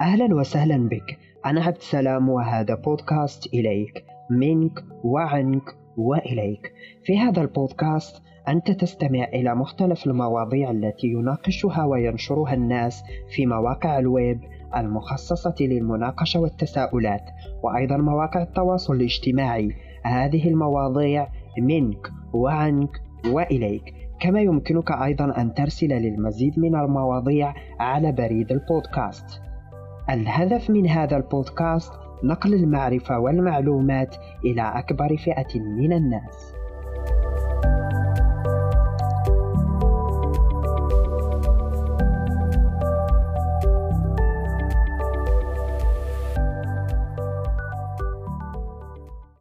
أهلا وسهلا بك. أنا عبد السلام وهذا بودكاست إليك. منك وعنك وإليك. في هذا البودكاست أنت تستمع إلى مختلف المواضيع التي يناقشها وينشرها الناس في مواقع الويب المخصصة للمناقشة والتساؤلات وأيضا مواقع التواصل الاجتماعي. هذه المواضيع منك وعنك وإليك. كما يمكنك أيضا أن ترسل للمزيد من المواضيع على بريد البودكاست. الهدف من هذا البودكاست نقل المعرفة والمعلومات إلى أكبر فئة من الناس.